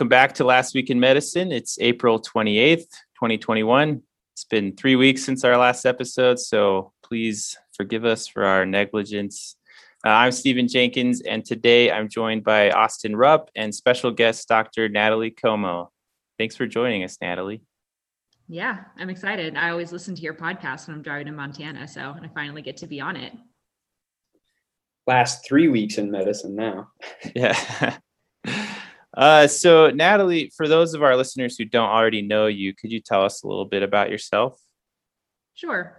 welcome back to Last Week in Medicine. It's April 28th, 2021. It's been three weeks since our last episode, so please forgive us for our negligence. Uh, I'm Stephen Jenkins, and today I'm joined by Austin Rupp and special guest Dr. Natalie Como. Thanks for joining us, Natalie. Yeah, I'm excited. I always listen to your podcast when I'm driving to Montana, so I finally get to be on it. Last three weeks in medicine now. yeah. Uh, so, Natalie, for those of our listeners who don't already know you, could you tell us a little bit about yourself? Sure.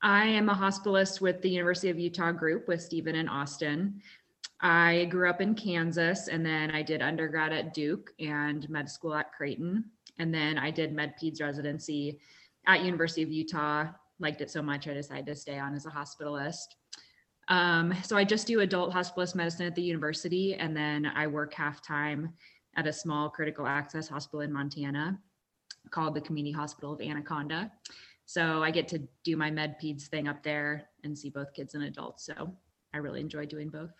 I am a hospitalist with the University of Utah group with Stephen and Austin. I grew up in Kansas and then I did undergrad at Duke and med school at Creighton. And then I did med peds residency at University of Utah. Liked it so much, I decided to stay on as a hospitalist. Um, so I just do adult hospitalist medicine at the university, and then I work half time at a small critical access hospital in Montana called the Community Hospital of Anaconda. So I get to do my med peds thing up there and see both kids and adults. So I really enjoy doing both.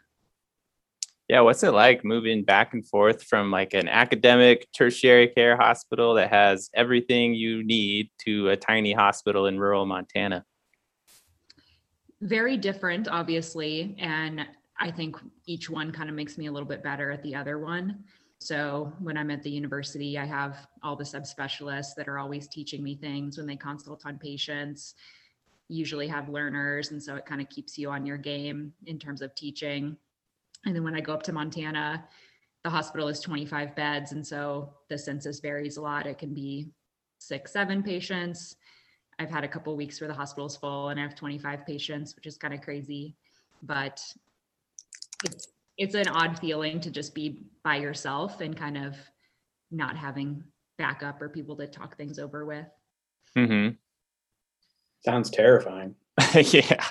Yeah, what's it like moving back and forth from like an academic tertiary care hospital that has everything you need to a tiny hospital in rural Montana? Very different, obviously. And I think each one kind of makes me a little bit better at the other one. So when I'm at the university, I have all the subspecialists that are always teaching me things when they consult on patients, usually have learners. And so it kind of keeps you on your game in terms of teaching. And then when I go up to Montana, the hospital is 25 beds. And so the census varies a lot. It can be six, seven patients. I've had a couple weeks where the hospital's full and I have 25 patients, which is kind of crazy. But it's it's an odd feeling to just be by yourself and kind of not having backup or people to talk things over with. Mm-hmm. Sounds terrifying. yeah.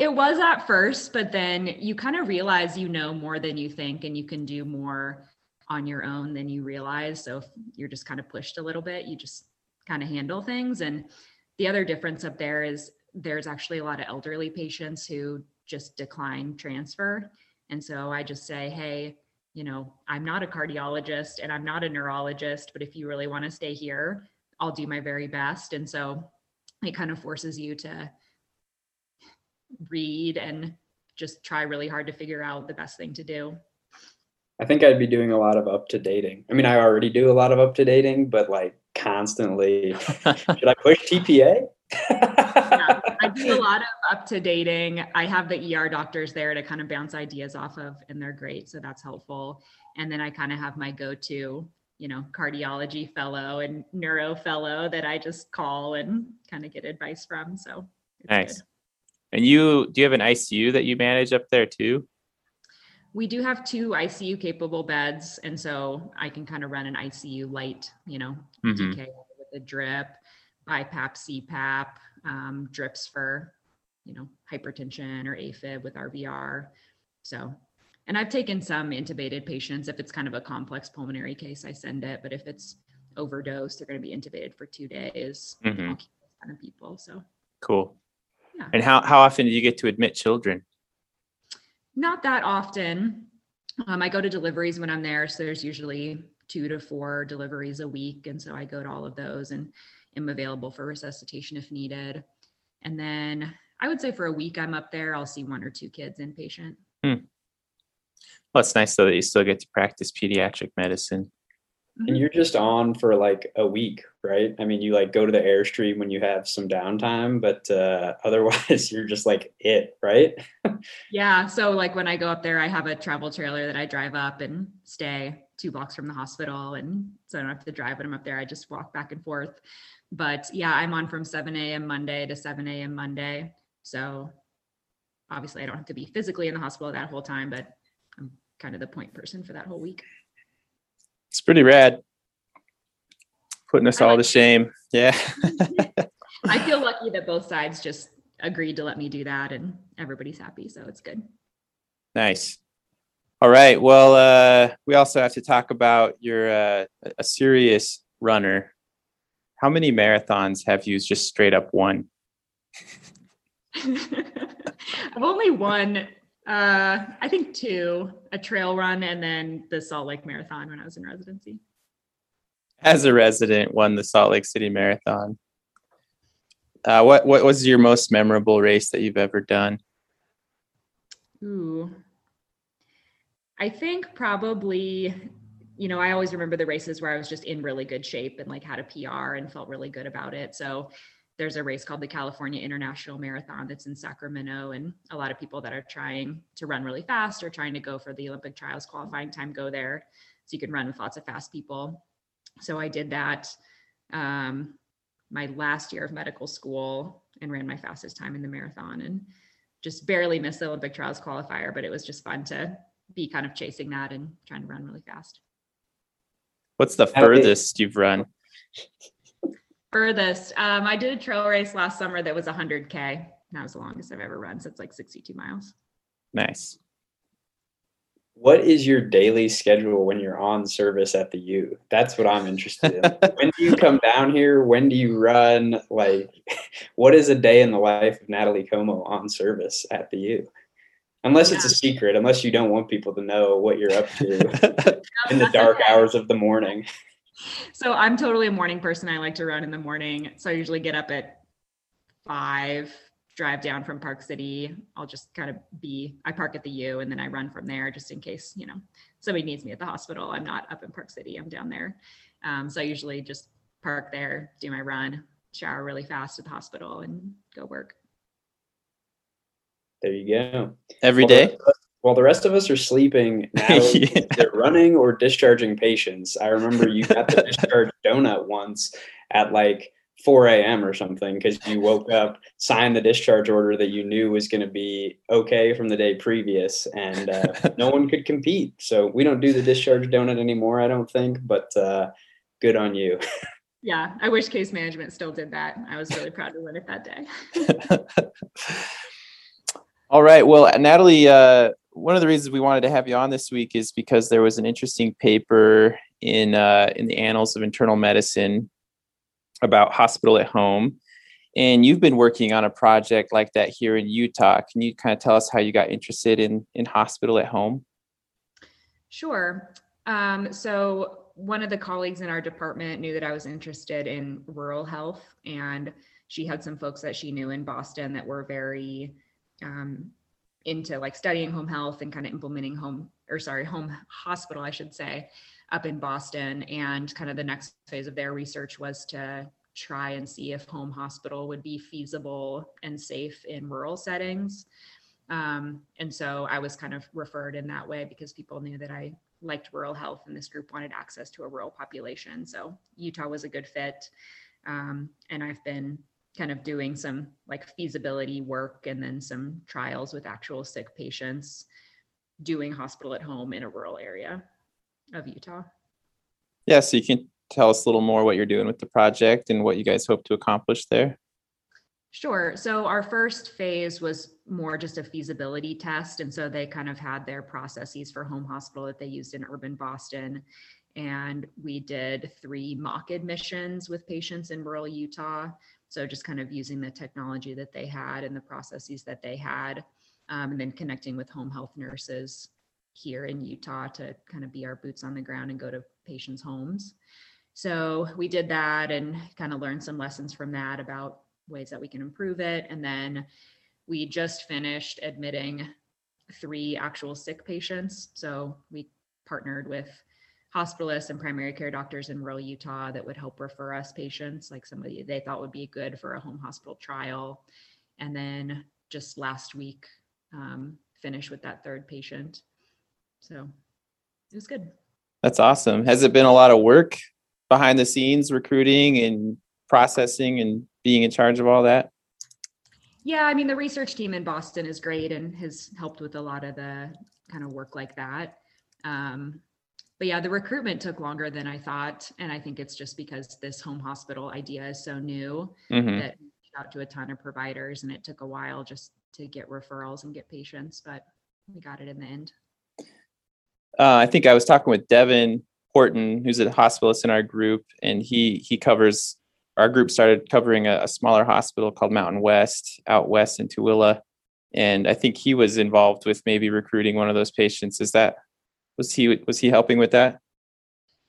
It was at first, but then you kind of realize you know more than you think and you can do more on your own than you realize. So if you're just kind of pushed a little bit, you just kind of handle things. And the other difference up there is there's actually a lot of elderly patients who just decline transfer. And so I just say, hey, you know, I'm not a cardiologist and I'm not a neurologist, but if you really want to stay here, I'll do my very best. And so it kind of forces you to read and just try really hard to figure out the best thing to do. I think I'd be doing a lot of up to dating. I mean, I already do a lot of up to dating, but like constantly, should I push TPA? do a lot of up to dating. I have the ER doctors there to kind of bounce ideas off of, and they're great. So that's helpful. And then I kind of have my go to, you know, cardiology fellow and neuro fellow that I just call and kind of get advice from. So nice. Good. And you, do you have an ICU that you manage up there too? We do have two ICU capable beds. And so I can kind of run an ICU light, you know, mm-hmm. DK with a drip BiPAP, CPAP, um, drips for, you know, hypertension or AFib with RVR. So, and I've taken some intubated patients. If it's kind of a complex pulmonary case, I send it. But if it's overdose, they're going to be intubated for two days. Mm-hmm. kind of people. So cool. Yeah. And how how often do you get to admit children? Not that often. Um, I go to deliveries when I'm there, so there's usually two to four deliveries a week, and so I go to all of those. And am available for resuscitation if needed. And then I would say for a week I'm up there, I'll see one or two kids inpatient. Hmm. Well, it's nice though that you still get to practice pediatric medicine. And mm-hmm. you're just on for like a week, right? I mean, you like go to the airstream when you have some downtime, but uh, otherwise you're just like it, right? yeah. So like when I go up there, I have a travel trailer that I drive up and stay two blocks from the hospital, and so I don't have to drive when I'm up there. I just walk back and forth but yeah, I'm on from 7 a.m. Monday to 7 a.m. Monday. So obviously I don't have to be physically in the hospital that whole time, but I'm kind of the point person for that whole week. It's pretty rad. Putting us I all like to shame. Yeah. I feel lucky that both sides just agreed to let me do that and everybody's happy. So it's good. Nice. All right. Well, uh, we also have to talk about your uh, a serious runner how many marathons have you just straight up won? I've only won Uh, I think two, a trail run and then the Salt Lake Marathon when I was in residency. As a resident, won the Salt Lake City Marathon. Uh, what what was your most memorable race that you've ever done? Ooh, I think probably, you know, I always remember the races where I was just in really good shape and like had a PR and felt really good about it. So there's a race called the California International Marathon that's in Sacramento, and a lot of people that are trying to run really fast or trying to go for the Olympic trials qualifying time go there. So you can run with lots of fast people. So I did that um, my last year of medical school and ran my fastest time in the marathon and just barely missed the Olympic trials qualifier, but it was just fun to be kind of chasing that and trying to run really fast. What's the furthest you've run? Furthest, um, I did a trail race last summer that was 100k. That was the longest I've ever run. So it's like 62 miles. Nice. What is your daily schedule when you're on service at the U? That's what I'm interested in. when do you come down here? When do you run? Like, what is a day in the life of Natalie Como on service at the U? Unless yeah. it's a secret, unless you don't want people to know what you're up to in the dark hours of the morning so I'm totally a morning person. I like to run in the morning. So I usually get up at five, drive down from Park City. I'll just kind of be, I park at the U and then I run from there just in case, you know, somebody needs me at the hospital. I'm not up in Park City, I'm down there. Um, so I usually just park there, do my run, shower really fast at the hospital and go work. There you go. Every well, day while the rest of us are sleeping, now yeah. they're running or discharging patients. I remember you got the discharge donut once at like 4 a.m. or something because you woke up, signed the discharge order that you knew was going to be okay from the day previous, and uh, no one could compete. So we don't do the discharge donut anymore, I don't think, but uh, good on you. Yeah, I wish case management still did that. I was really proud to win it that day. All right. Well, Natalie, uh, one of the reasons we wanted to have you on this week is because there was an interesting paper in uh, in the Annals of Internal Medicine about hospital at home, and you've been working on a project like that here in Utah. Can you kind of tell us how you got interested in in hospital at home? Sure. Um, so one of the colleagues in our department knew that I was interested in rural health, and she had some folks that she knew in Boston that were very um, into like studying home health and kind of implementing home or sorry home hospital i should say up in boston. And kind of the next phase of their research was to try and see if home hospital would be feasible and safe in rural settings. Um, and so i was kind of referred in that way because people knew that i liked rural health and this group wanted access to a rural population. So utah was a good fit. Um, and i've been kind of doing some like feasibility work and then some trials with actual sick patients doing hospital at home in a rural area of Utah. Yeah, so you can tell us a little more what you're doing with the project and what you guys hope to accomplish there. Sure. So our first phase was more just a feasibility test. And so they kind of had their processes for home hospital that they used in urban Boston. And we did three mock admissions with patients in rural Utah so just kind of using the technology that they had and the processes that they had, um, and then connecting with home health nurses here in Utah to kind of be our boots on the ground and go to patients' homes. So we did that and kind of learned some lessons from that about ways that we can improve it. And then we just finished admitting three actual sick patients. So we partnered with hospitalists and primary care doctors in rural Utah that would help refer us patients, like somebody they thought would be good for a home hospital trial. And then just last week, um, finish with that third patient. So it was good. That's awesome. Has it been a lot of work behind the scenes, recruiting and processing and being in charge of all that? Yeah, I mean, the research team in Boston is great and has helped with a lot of the kind of work like that. Um, but yeah, the recruitment took longer than I thought. And I think it's just because this home hospital idea is so new mm-hmm. that out to a ton of providers and it took a while just to get referrals and get patients, but we got it in the end. Uh, I think I was talking with Devin Horton, who's a hospitalist in our group, and he he covers our group started covering a, a smaller hospital called Mountain West out west in Tooele. and I think he was involved with maybe recruiting one of those patients. Is that was he was he helping with that?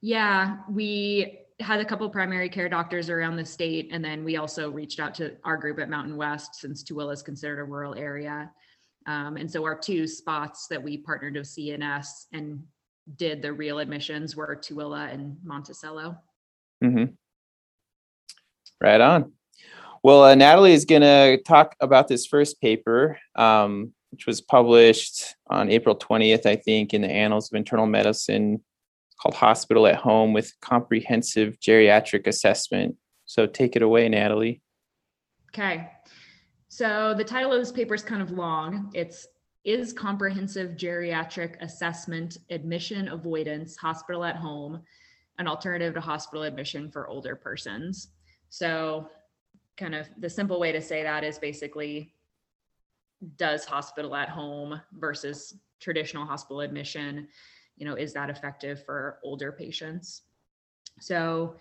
Yeah, we had a couple primary care doctors around the state, and then we also reached out to our group at Mountain West since Tooele is considered a rural area. Um, and so our two spots that we partnered with CNS and did the real admissions were Tooele and Monticello. Mm-hmm. Right on. Well, uh, Natalie is going to talk about this first paper, um, which was published on April 20th, I think, in the Annals of Internal Medicine called Hospital at Home with Comprehensive Geriatric Assessment. So take it away, Natalie. Okay. So the title of this paper is kind of long. It's Is Comprehensive Geriatric Assessment Admission Avoidance Hospital at Home an Alternative to Hospital Admission for Older Persons? So, kind of the simple way to say that is basically does hospital at home versus traditional hospital admission you know, is that effective for older patients? So,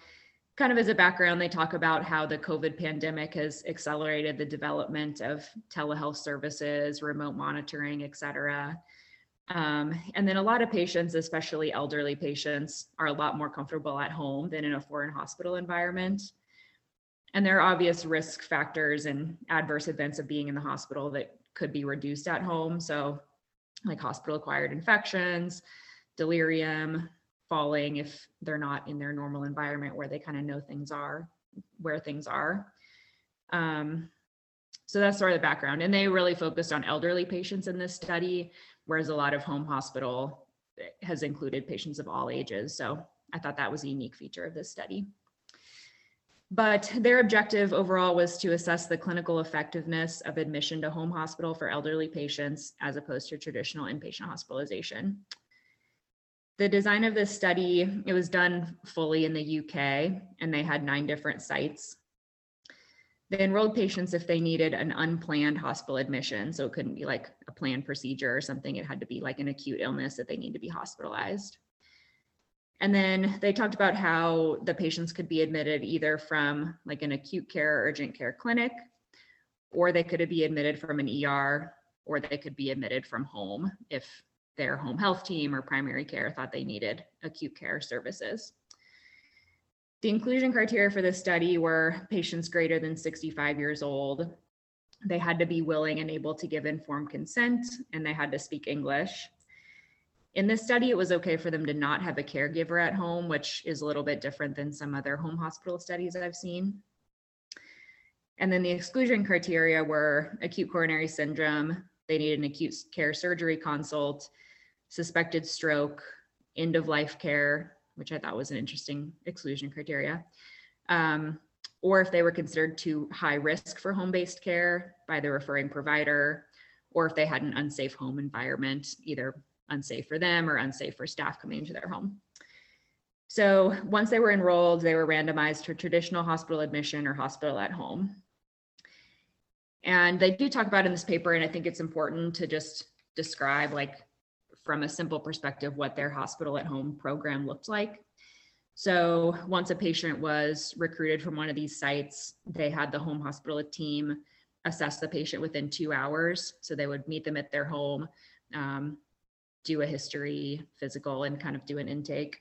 kind of as a background, they talk about how the COVID pandemic has accelerated the development of telehealth services, remote monitoring, et cetera. Um, and then a lot of patients, especially elderly patients, are a lot more comfortable at home than in a foreign hospital environment. And there are obvious risk factors and adverse events of being in the hospital that could be reduced at home. So, like hospital acquired infections, delirium, falling if they're not in their normal environment where they kind of know things are, where things are. Um, so that's sort of the background. And they really focused on elderly patients in this study, whereas a lot of home hospital has included patients of all ages. So I thought that was a unique feature of this study. But their objective overall was to assess the clinical effectiveness of admission to home hospital for elderly patients as opposed to traditional inpatient hospitalization. The design of this study it was done fully in the uk and they had nine different sites. They enrolled patients if they needed an unplanned hospital admission so it couldn't be like a planned procedure or something. It had to be like an acute illness that they need to be hospitalized and then they talked about how the patients could be admitted either from like an acute care urgent care clinic or they could be admitted from an er or they could be admitted from home if their home health team or primary care thought they needed acute care services. The inclusion criteria for this study were patients greater than 65 years old. They had to be willing and able to give informed consent, and they had to speak English. In this study, it was okay for them to not have a caregiver at home, which is a little bit different than some other home hospital studies I've seen. And then the exclusion criteria were acute coronary syndrome, they needed an acute care surgery consult, suspected stroke, end of life care, which I thought was an interesting exclusion criteria, um, or if they were considered too high risk for home based care by the referring provider, or if they had an unsafe home environment, either unsafe for them or unsafe for staff coming into their home. So once they were enrolled, they were randomized to traditional hospital admission or hospital at home. And they do talk about in this paper, and I think it's important to just describe like from a simple perspective what their hospital at home program looked like. So once a patient was recruited from one of these sites, they had the home hospital team assess the patient within two hours. So they would meet them at their home, um, do a history, physical, and kind of do an intake.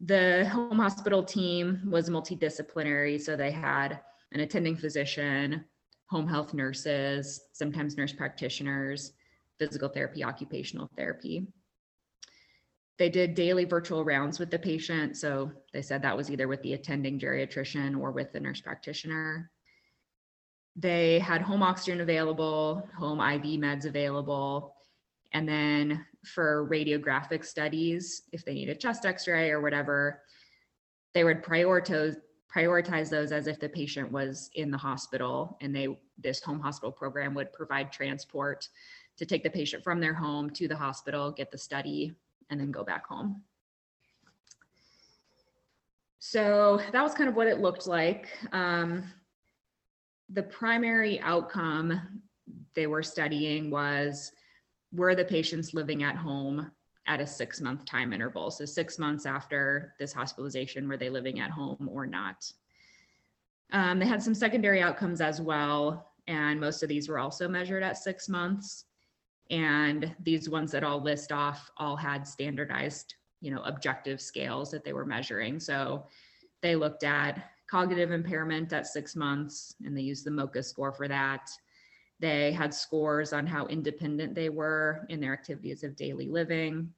The home hospital team was multidisciplinary. So they had an attending physician, home health nurses, sometimes nurse practitioners, physical therapy, occupational therapy. They did daily virtual rounds with the patient. So they said that was either with the attending geriatrician or with the nurse practitioner. They had home oxygen available, home IV meds available. And then for radiographic studies, if they need a chest x ray or whatever, they would prioritize prioritize those as if the patient was in the hospital and they this home hospital program would provide transport to take the patient from their home to the hospital, get the study, and then go back home. So that was kind of what it looked like. Um, the primary outcome they were studying was were the patients living at home at a six month time interval? So, six months after this hospitalization, were they living at home or not? Um, they had some secondary outcomes as well and most of these were also measured at six months. And these ones that I'll list off all had standardized, you know, objective scales that they were measuring. So they looked at cognitive impairment at six months and they used the MoCA score for that. They had scores on how independent they were in their activities of daily living.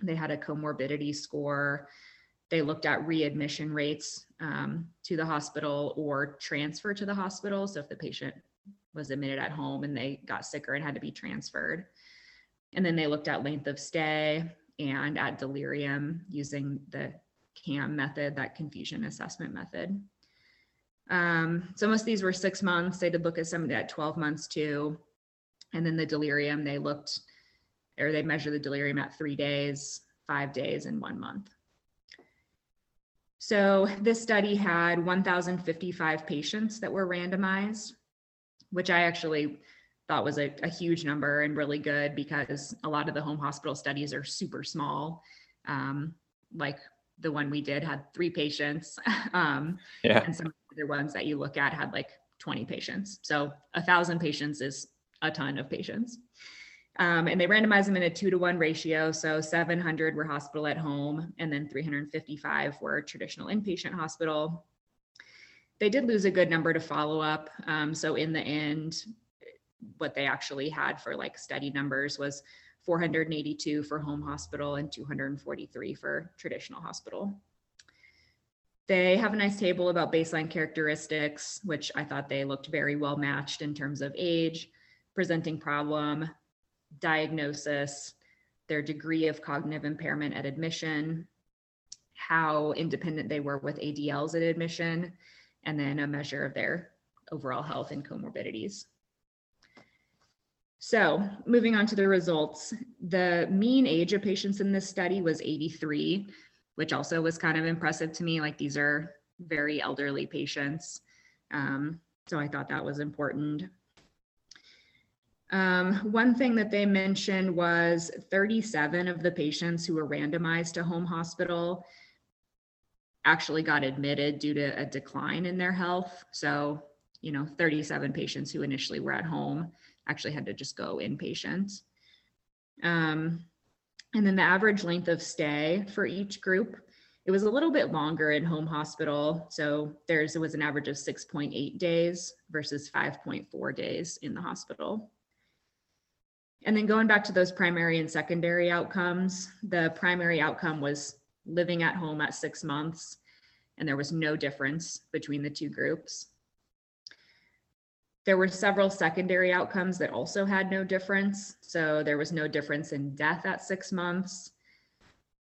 They had a comorbidity score. They looked at readmission rates um, to the hospital or transfer to the hospital. So if the patient was admitted at home and they got sicker and had to be transferred. And then they looked at length of stay and at delirium using the CAM method, that confusion assessment method. Um, so most of these were six months. They did look at some at 12 months too. And then the delirium, they looked or they measured the delirium at three days, five days, and one month. So this study had 1,055 patients that were randomized, which I actually thought was a, a, huge number and really good because a lot of the home hospital studies are super small. Um, like the one we did had three patients. um, yeah. And some other ones that you look at had like 20 patients. So a thousand patients is a ton of patients. Um, and they randomized them in a two to one ratio. So 700 were hospital at home, and then 355 were traditional inpatient hospital. They did lose a good number to follow up. Um, so in the end, what they actually had for like study numbers was 482 for home hospital and 243 for traditional hospital. They have a nice table about baseline characteristics, which I thought they looked very well matched in terms of age, presenting problem, diagnosis, their degree of cognitive impairment at admission, how independent they were with ADLs at admission, and then a measure of their overall health and comorbidities. So, moving on to the results, the mean age of patients in this study was 83, which also was kind of impressive to me. Like, these are very elderly patients. Um, so, I thought that was important. Um, one thing that they mentioned was 37 of the patients who were randomized to home hospital actually got admitted due to a decline in their health. So, you know, 37 patients who initially were at home actually had to just go inpatient. Um, and then the average length of stay for each group, it was a little bit longer in home hospital. So there's it was an average of 6.8 days versus 5.4 days in the hospital. And then going back to those primary and secondary outcomes, the primary outcome was living at home at six months, and there was no difference between the two groups. There were several secondary outcomes that also had no difference. So there was no difference in death at six months.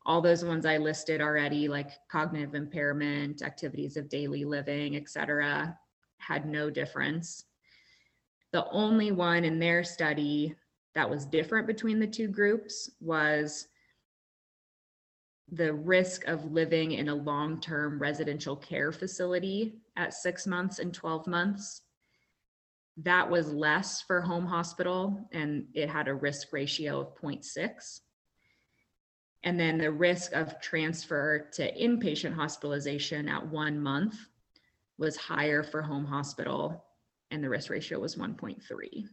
All those ones I listed already, like cognitive impairment, activities of daily living, et cetera, had no difference. The only one in their study that was different between the two groups was the risk of living in a long term residential care facility at six months and 12 months. That was less for home hospital and it had a risk ratio of 0.6. And then the risk of transfer to inpatient hospitalization at one month was higher for home hospital and the risk ratio was 1.3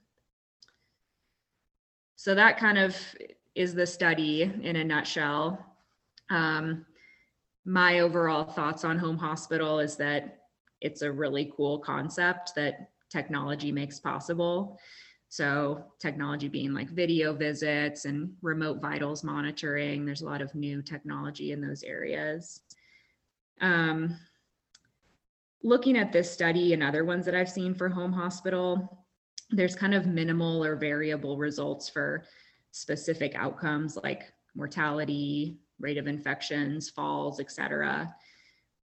so that kind of is the study in a nutshell. Um, my overall thoughts on home hospital is that it's a really cool concept that technology makes possible. So, technology being like video visits and remote vitals monitoring, there's a lot of new technology in those areas. Um, looking at this study and other ones that I've seen for home hospital, there's kind of minimal or variable results for specific outcomes like mortality, rate of infections, falls, etc.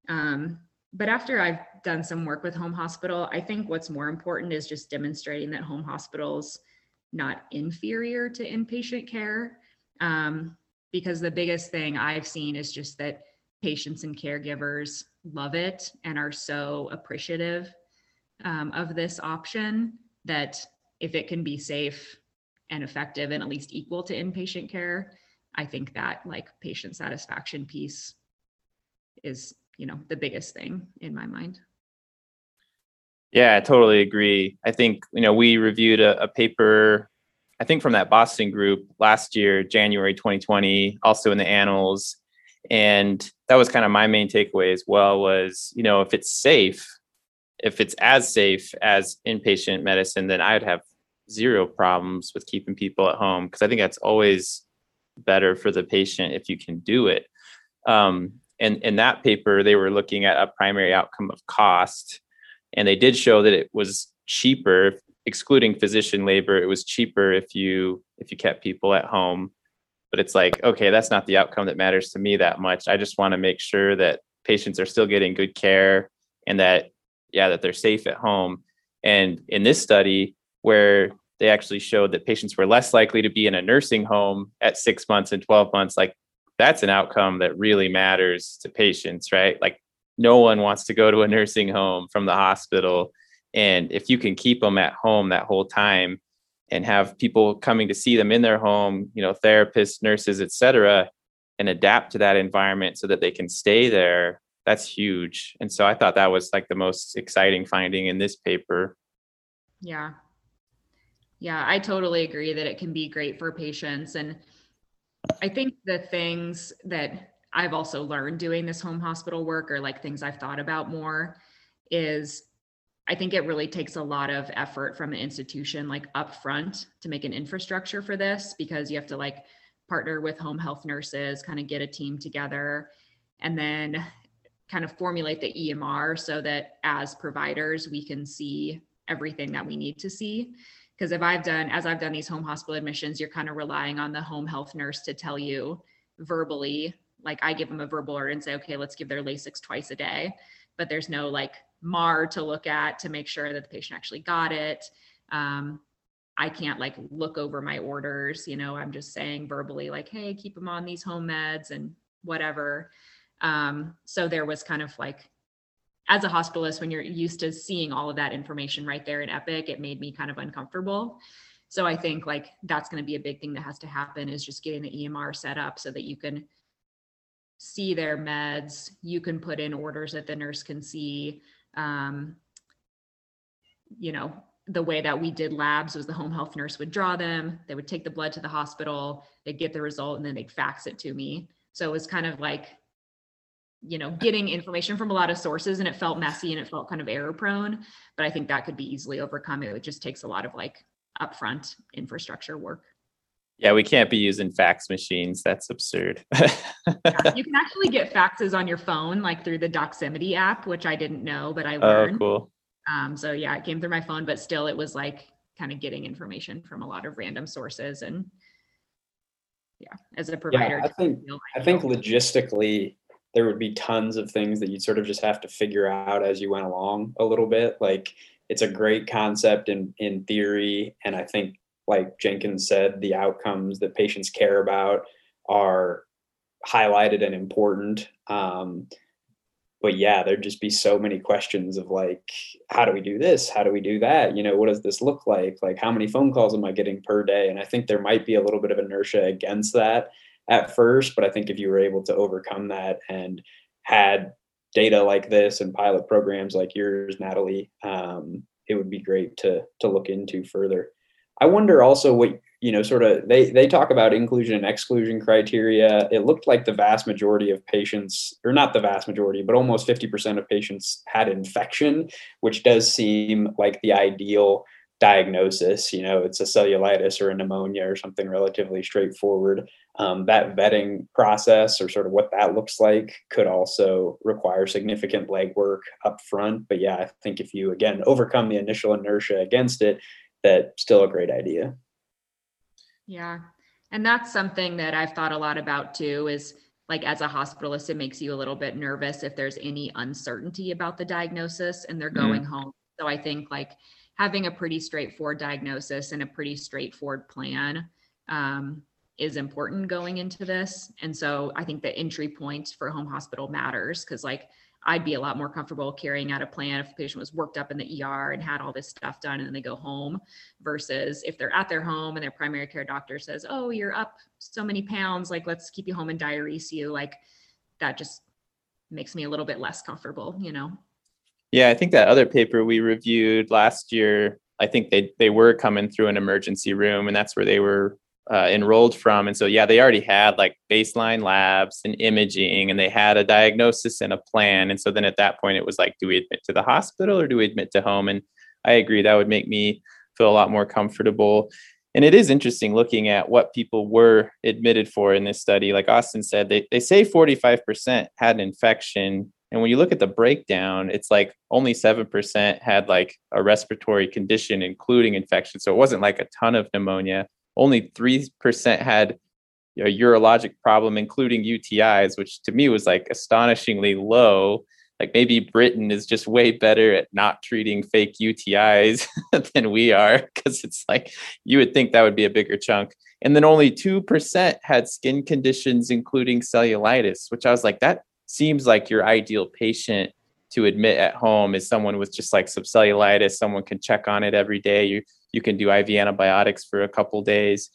Um, but after I've done some work with home hospital, I think what's more important is just demonstrating that home hospitals not inferior to inpatient care. Um, because the biggest thing I've seen is just that patients and caregivers love it and are so appreciative um, of this option that if it can be safe and effective and at least equal to inpatient care, I think that like patient satisfaction piece is, you know, the biggest thing in my mind. Yeah, I totally agree. I think, you know, we reviewed a, a paper, I think from that Boston group last year, January 2020, also in the annals. And that was kind of my main takeaway as well was, you know, if it's safe, if it's as safe as inpatient medicine, then I'd have zero problems with keeping people at home because I think that's always better for the patient if you can do it. Um, and in that paper, they were looking at a primary outcome of cost and they did show that it was cheaper excluding physician labor it was cheaper if you if you kept people at home. But it's like okay that's not the outcome that matters to me that much. I just want to make sure that patients are still getting good care and that yeah that they're safe at home. And in this study where they actually showed that patients were less likely to be in a nursing home at 6 months and 12 months like that's an outcome that really matters to patients right? Like no one wants to go to a nursing home from the hospital. And if you can keep them at home that whole time and have people coming to see them in their home you know therapists nurses etc and adapt to that environment so that they can stay there that's huge. And so i thought that was like the most exciting finding in this paper. Yeah. Yeah i totally agree that it can be great for patients. And i think the things that I've also learned doing this home hospital work or like things I've thought about more is I think it really takes a lot of effort from an institution like upfront to make an infrastructure for this because you have to like partner with home health nurses, kind of get a team together and then kind of formulate the EMR so that as providers we can see everything that we need to see because if I've done as I've done these home hospital admissions you're kind of relying on the home health nurse to tell you verbally like I give them a verbal order and say, okay, let's give their Lasix twice a day, but there's no like MAR to look at to make sure that the patient actually got it. Um, I can't like look over my orders, you know, I'm just saying verbally like, hey, keep them on these home meds and whatever. Um, so there was kind of like, as a hospitalist, when you're used to seeing all of that information right there in Epic, it made me kind of uncomfortable. So I think like that's going to be a big thing that has to happen is just getting the EMR set up so that you can see their meds. You can put in orders that the nurse can see. Um, you know, the way that we did labs was the home health nurse would draw them, they would take the blood to the hospital, they'd get the result, and then they'd fax it to me. So it was kind of like, you know, getting information from a lot of sources and it felt messy and it felt kind of error prone. But I think that could be easily overcome. It just takes a lot of like upfront infrastructure work. Yeah, we can't be using fax machines. That's absurd. yeah, you can actually get faxes on your phone, like through the Doximity app, which I didn't know, but I oh, learned. Oh, cool. Um, so yeah, it came through my phone, but still, it was like kind of getting information from a lot of random sources, and yeah, as a provider, yeah, I think I think logistically there would be tons of things that you'd sort of just have to figure out as you went along a little bit. Like it's a great concept in in theory, and I think like Jenkins said, the outcomes that patients care about are highlighted and important. Um, but yeah, there'd just be so many questions of like, how do we do this? How do we do that? You know, what does this look like? Like, how many phone calls am I getting per day? And I think there might be a little bit of inertia against that at first, but I think if you were able to overcome that and had data like this and pilot programs like yours, Natalie, um, it would be great to to look into further. I wonder also what you know sort of they they talk about inclusion and exclusion criteria it looked like the vast majority of patients or not the vast majority but almost 50% of patients had infection which does seem like the ideal diagnosis you know it's a cellulitis or a pneumonia or something relatively straightforward um, that vetting process or sort of what that looks like could also require significant legwork up front but yeah i think if you again overcome the initial inertia against it that's still a great idea. Yeah. And that's something that I've thought a lot about too is like as a hospitalist, it makes you a little bit nervous if there's any uncertainty about the diagnosis and they're mm-hmm. going mm-hmm. home. So I think like having a pretty straightforward diagnosis and a pretty straightforward plan um, is important going into this. And so I think the entry point for home hospital matters because like I'd be a lot more comfortable carrying out a plan if the patient was worked up in the ER and had all this stuff done and then they go home versus if they're at their home and their primary care doctor says, Oh, you're up so many pounds, like let's keep you home and diurese you. Like that just makes me a little bit less comfortable, you know? Yeah, I think that other paper we reviewed last year, I think they they were coming through an emergency room, and that's where they were uh, enrolled from. And so, yeah, they already had like baseline labs and imaging, and they had a diagnosis and a plan. And so then at that point, it was like, do we admit to the hospital or do we admit to home? And I agree that would make me feel a lot more comfortable. And it is interesting looking at what people were admitted for in this study. Like Austin said, they, they say 45% had an infection. And when you look at the breakdown, it's like only 7% had like a respiratory condition, including infection. So it wasn't like a ton of pneumonia. Only 3% had a urologic problem, including UTIs, which to me was like astonishingly low like maybe Britain is just way better at not treating fake UTIs than we are because it's like you would think that would be a bigger chunk. And then only 2% had skin conditions, including cellulitis, which I was like, that seems like your ideal patient to admit at home is someone with just like some cellulitis. Someone can check on it every day. You you can do IV antibiotics for a couple days.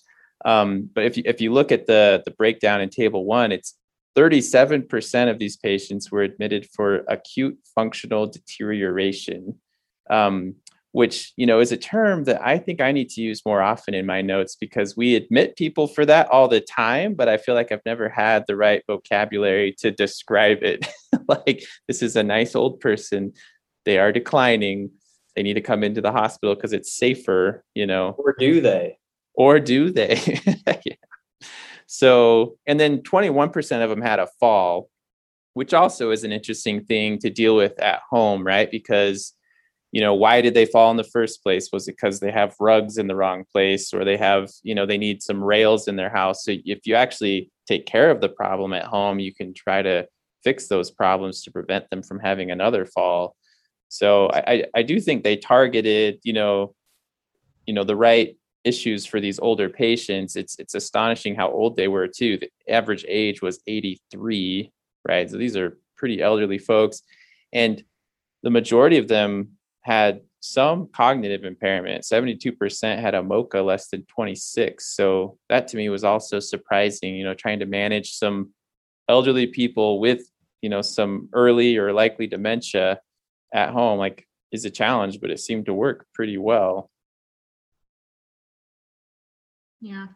Um, but if you, if you look at the the breakdown in table one, it's 37% of these patients were admitted for acute functional deterioration, um, which you know is a term that I think I need to use more often in my notes because we admit people for that all the time, but I feel like I've never had the right vocabulary to describe it. like this is a nice old person, they are declining, they need to come into the hospital because it's safer, you know. Or do they? Or do they? yeah. So, and then 21% of them had a fall, which also is an interesting thing to deal with at home, right? Because, you know, why did they fall in the first place? Was it because they have rugs in the wrong place or they have, you know, they need some rails in their house? So if you actually take care of the problem at home, you can try to fix those problems to prevent them from having another fall. So I, I do think they targeted, you know, you know, the right issues for these older patients, it's it's astonishing how old they were too. The average age was 83, right? So these are pretty elderly folks, and the majority of them had some cognitive impairment. 72% had a MoCA less than 26. So that to me was also surprising. You know, trying to manage some elderly people with you know some early or likely dementia at home like is a challenge but it seemed to work pretty well yeah.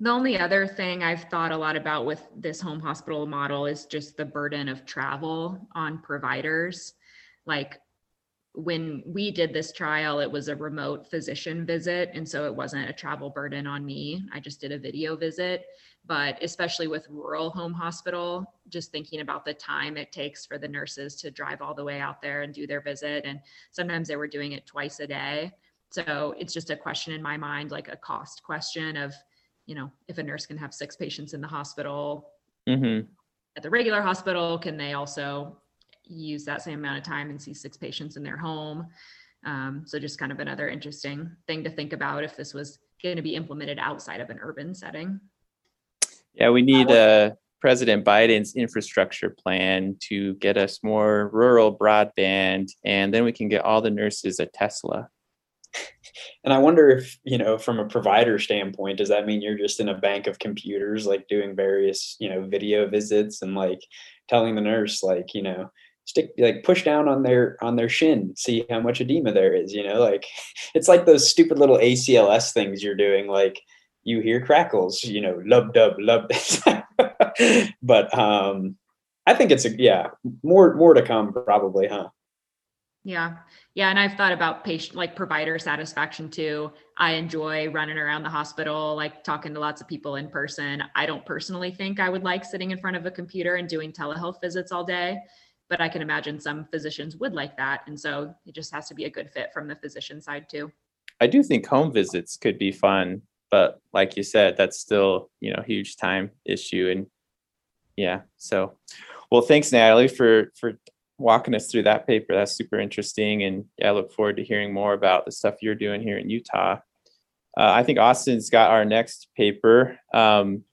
The only other thing I've thought a lot about with this home hospital model is just the burden of travel on providers. Like when we did this trial, it was a remote physician visit. And so it wasn't a travel burden on me. I just did a video visit. But especially with rural home hospital, just thinking about the time it takes for the nurses to drive all the way out there and do their visit. And sometimes they were doing it twice a day. So it's just a question in my mind, like a cost question of, you know, if a nurse can have six patients in the hospital mm-hmm. at the regular hospital, can they also use that same amount of time and see six patients in their home? Um, so just kind of another interesting thing to think about if this was going to be implemented outside of an urban setting. Yeah, we need uh, President Biden's infrastructure plan to get us more rural broadband, and then we can get all the nurses a Tesla and I wonder if, you know, from a provider standpoint, does that mean you're just in a bank of computers, like doing various, you know, video visits and like telling the nurse, like, you know, stick like push down on their on their shin see how much edema there is you know like it's like those stupid little acls things you're doing like you hear crackles you know lub dub lub but um i think it's a yeah more more to come probably huh yeah. Yeah. And I've thought about patient, like provider satisfaction too. I enjoy running around the hospital, like talking to lots of people in person. I don't personally think I would like sitting in front of a computer and doing telehealth visits all day, but I can imagine some physicians would like that. And so it just has to be a good fit from the physician side too. I do think home visits could be fun, but like you said, that's still, you know, huge time issue. And yeah. So, well, thanks, Natalie, for for walking us through that paper. That's super interesting, and yeah, I look forward to hearing more about the stuff you're doing here in Utah. Uh, I think Austin's got our next paper. Um,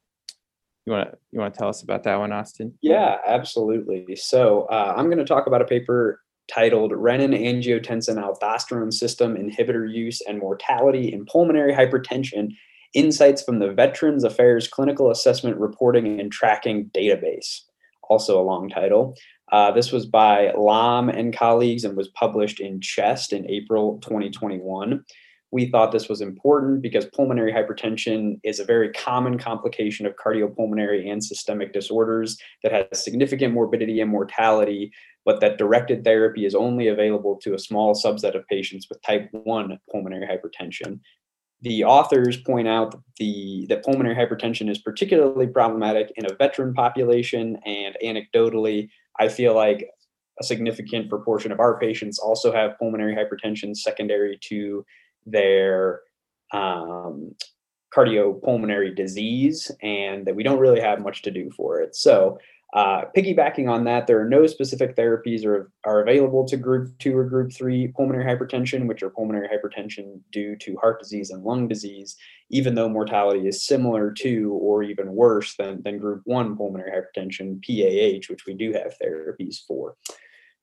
you want to you want to tell us about that one, Austin? Yeah, absolutely. So uh, I'm going to talk about a paper titled "Renin Angiotensin Aldosterone System Inhibitor Use and Mortality in Pulmonary Hypertension." Insights from the Veterans Affairs Clinical Assessment Reporting and Tracking Database also a long title. Uh, this was by Lam and colleagues and was published in Chest in April 2021. We thought this was important because pulmonary hypertension is a very common complication of cardiopulmonary and systemic disorders that has significant morbidity and mortality, but that directed therapy is only available to a small subset of patients with type 1 pulmonary hypertension. The authors point out that, the, that pulmonary hypertension is particularly problematic in a veteran population, and anecdotally, I feel like a significant proportion of our patients also have pulmonary hypertension secondary to their um, cardiopulmonary disease, and that we don't really have much to do for it. So, uh, piggybacking on that, there are no specific therapies are, are available to group two or group three pulmonary hypertension, which are pulmonary hypertension due to heart disease and lung disease, even though mortality is similar to or even worse than, than group one pulmonary hypertension, PAH, which we do have therapies for.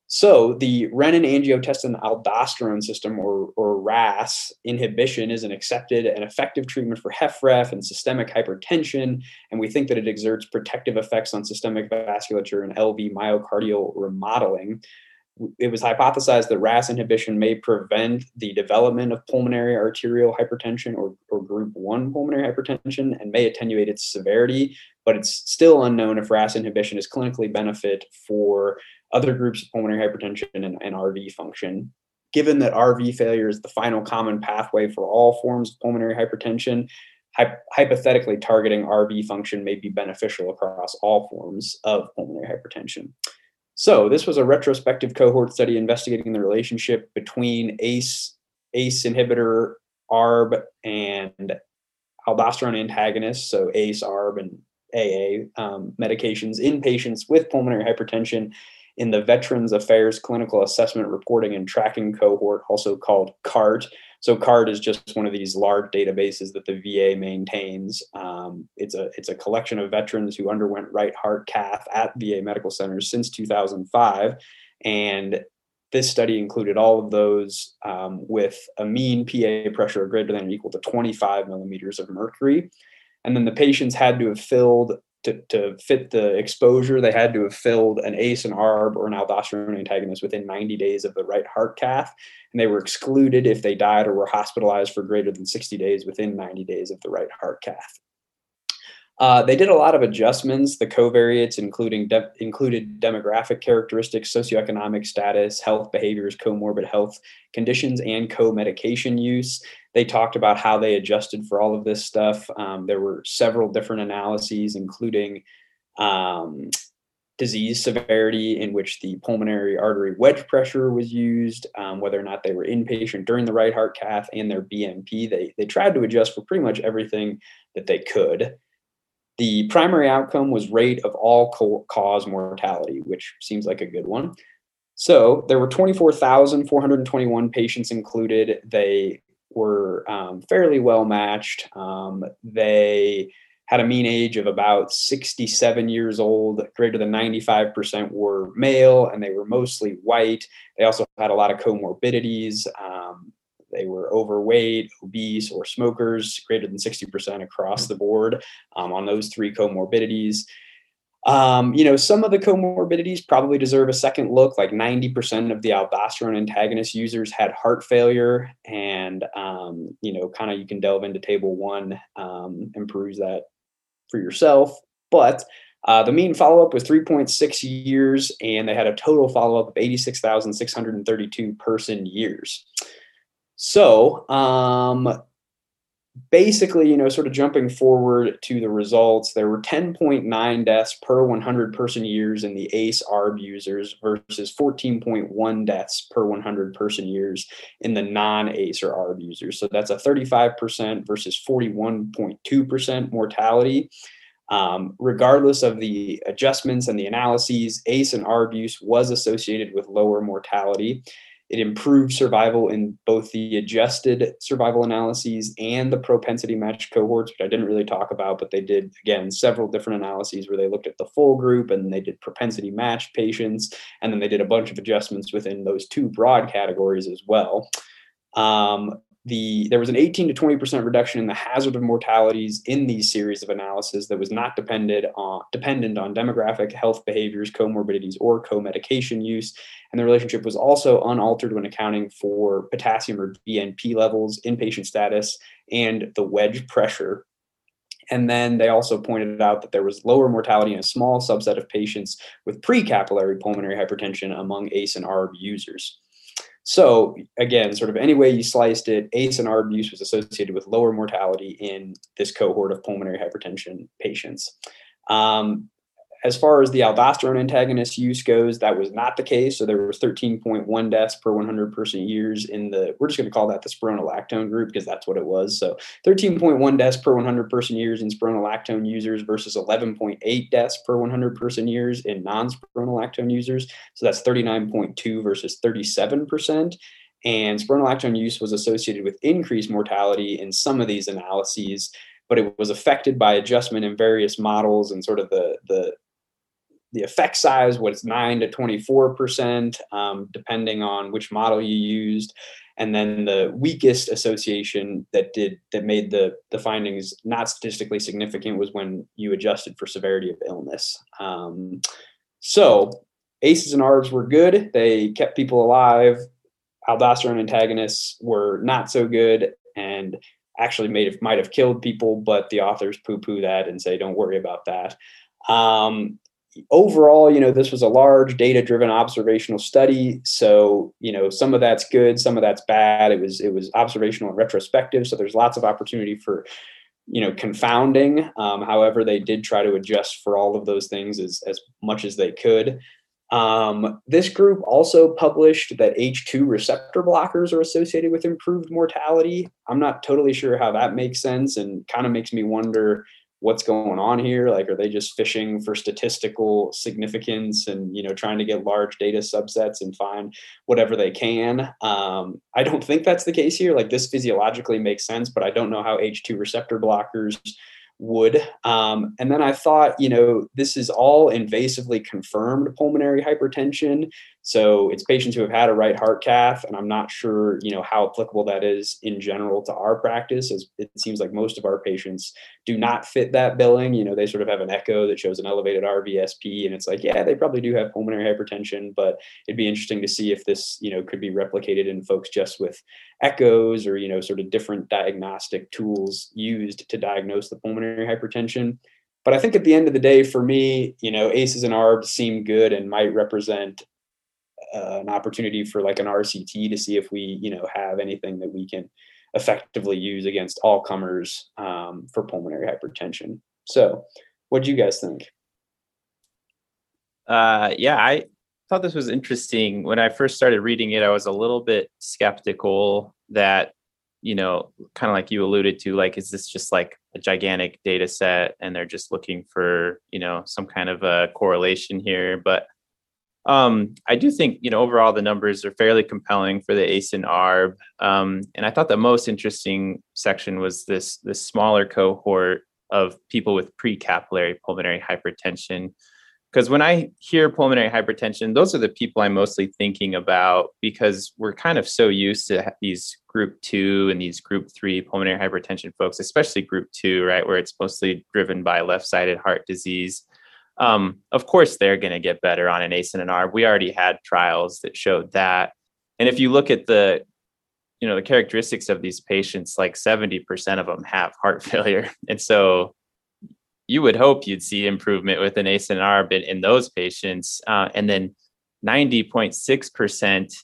So the renin-angiotensin aldosterone system, or, or RAS, inhibition is an accepted and effective treatment for HFrEF and systemic hypertension, and we think that it exerts protective effects on systemic vasculature and LV myocardial remodeling. It was hypothesized that RAS inhibition may prevent the development of pulmonary arterial hypertension or, or group 1 pulmonary hypertension and may attenuate its severity, but it's still unknown if RAS inhibition is clinically benefit for other groups of pulmonary hypertension and, and RV function. Given that RV failure is the final common pathway for all forms of pulmonary hypertension, hy- hypothetically targeting RV function may be beneficial across all forms of pulmonary hypertension. So, this was a retrospective cohort study investigating the relationship between ACE, ACE inhibitor, ARB, and aldosterone antagonists, so ACE, ARB, and AA um, medications in patients with pulmonary hypertension in the Veterans Affairs Clinical Assessment Reporting and Tracking Cohort, also called CART. So CART is just one of these large databases that the VA maintains. Um, it's a it's a collection of veterans who underwent right heart cath at VA medical centers since 2005, and this study included all of those um, with a mean PA pressure greater than or equal to 25 millimeters of mercury. And then the patients had to have filled to, to fit the exposure, they had to have filled an ACE, an ARB, or an aldosterone antagonist within 90 days of the right heart cath. And they were excluded if they died or were hospitalized for greater than 60 days within 90 days of the right heart cath. Uh, they did a lot of adjustments. The covariates, including de- included demographic characteristics, socioeconomic status, health behaviors, comorbid health conditions, and co-medication use. They talked about how they adjusted for all of this stuff. Um, there were several different analyses, including um, disease severity, in which the pulmonary artery wedge pressure was used, um, whether or not they were inpatient during the right heart cath, and their BNP. They they tried to adjust for pretty much everything that they could. The primary outcome was rate of all cause mortality, which seems like a good one. So there were 24,421 patients included. They were um, fairly well matched. Um, they had a mean age of about 67 years old. Greater than 95% were male, and they were mostly white. They also had a lot of comorbidities. Um, they were overweight, obese, or smokers, greater than 60% across the board um, on those three comorbidities. Um, you know, some of the comorbidities probably deserve a second look. Like 90% of the aldosterone antagonist users had heart failure, and um, you know, kind of you can delve into table one um, and peruse that for yourself. But uh, the mean follow up was 3.6 years, and they had a total follow up of 86,632 person years. So, um, basically, you know, sort of jumping forward to the results, there were 10.9 deaths per 100 person years in the ACE ARB users versus 14.1 deaths per 100 person years in the non ACE or ARB users. So that's a 35% versus 41.2% mortality. Um, regardless of the adjustments and the analyses, ACE and ARB use was associated with lower mortality. It improved survival in both the adjusted survival analyses and the propensity match cohorts, which I didn't really talk about, but they did, again, several different analyses where they looked at the full group and they did propensity match patients. And then they did a bunch of adjustments within those two broad categories as well. Um, the there was an 18 to 20 percent reduction in the hazard of mortalities in these series of analysis that was not dependent on dependent on demographic health behaviors comorbidities or co-medication use. And the relationship was also unaltered when accounting for potassium or bnp levels inpatient status and the wedge pressure. And then they also pointed out that there was lower mortality in a small subset of patients with pre-capillary pulmonary hypertension among ace and arb users so again, sort of any way you sliced it, ACE and ARB use was associated with lower mortality in this cohort of pulmonary hypertension patients. Um, as far as the aldosterone antagonist use goes, that was not the case. So there was 13.1 deaths per 100 person years in the, we're just going to call that the spironolactone group because that's what it was. So 13.1 deaths per 100 person years in spironolactone users versus 11.8 deaths per 100 person years in non-spironolactone users. So that's 39.2 versus 37%. And spironolactone use was associated with increased mortality in some of these analyses but it was affected by adjustment in various models and sort of the the the effect size was 9 to 24%, um, depending on which model you used. And then the weakest association that did that made the the findings not statistically significant was when you adjusted for severity of illness. Um, so ACEs and ARBs were good; they kept people alive. Aldosterone antagonists were not so good and actually made might have killed people, but the authors poo-poo that and say don't worry about that. Um, overall, you know, this was a large data driven observational study. So, you know, some of that's good, some of that's bad. It was, it was observational and retrospective. So there's lots of opportunity for, you know, confounding. Um, however, they did try to adjust for all of those things as, as much as they could. Um, this group also published that H2 receptor blockers are associated with improved mortality. I'm not totally sure how that makes sense and kind of makes me wonder what's going on here like are they just fishing for statistical significance and you know trying to get large data subsets and find whatever they can um, i don't think that's the case here like this physiologically makes sense but i don't know how h2 receptor blockers would. Um, and then I thought, you know, this is all invasively confirmed pulmonary hypertension. So it's patients who have had a right heart cath, and I'm not sure, you know, how applicable that is in general to our practice, as it seems like most of our patients do not fit that billing. You know, they sort of have an echo that shows an elevated RVSP, and it's like, yeah, they probably do have pulmonary hypertension, but it'd be interesting to see if this, you know, could be replicated in folks just with echoes or, you know, sort of different diagnostic tools used to diagnose the pulmonary hypertension. But I think at the end of the day, for me, you know, ACEs and ARBs seem good and might represent uh, an opportunity for like an RCT to see if we, you know, have anything that we can effectively use against all comers um, for pulmonary hypertension. So, what do you guys think? Uh, yeah, I thought this was interesting. When I first started reading it, I was a little bit skeptical that, you know, kind of like you alluded to, like, is this just like a gigantic data set and they're just looking for, you know, some kind of a correlation here? But um, I do think, you know, overall the numbers are fairly compelling for the ACE and ARB. Um, and I thought the most interesting section was this this smaller cohort of people with pre-capillary pulmonary hypertension. Because when I hear pulmonary hypertension, those are the people I'm mostly thinking about because we're kind of so used to these group two and these group three pulmonary hypertension folks, especially group two, right, where it's mostly driven by left sided heart disease um, of course they're going to get better on an ACE and an ARB. We already had trials that showed that. And if you look at the, you know, the characteristics of these patients, like 70% of them have heart failure. And so you would hope you'd see improvement with an ACE and ARB in, in those patients. Uh, and then 90.6%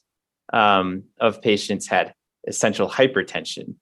um, of patients had essential hypertension.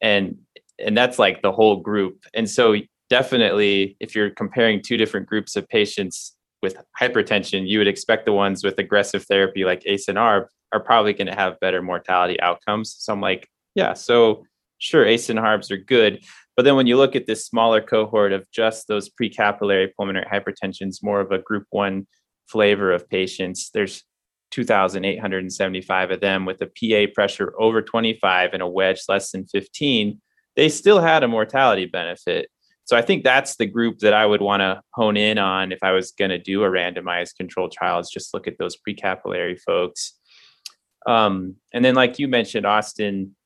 And and that's like the whole group. And so definitely if you're comparing two different groups of patients with hypertension, you would expect the ones with aggressive therapy like ACE and ARB are probably going to have better mortality outcomes. So I'm like, yeah, so sure, ACE and ARBs are good. But then when you look at this smaller cohort of just those precapillary pulmonary hypertensions, more of a group one flavor of patients, there's 2,875 of them with a PA pressure over 25 and a wedge less than 15. They still had a mortality benefit. So I think that's the group that I would want to hone in on if I was going to do a randomized controlled trial is just look at those precapillary folks. Um, and then, like you mentioned, Austin,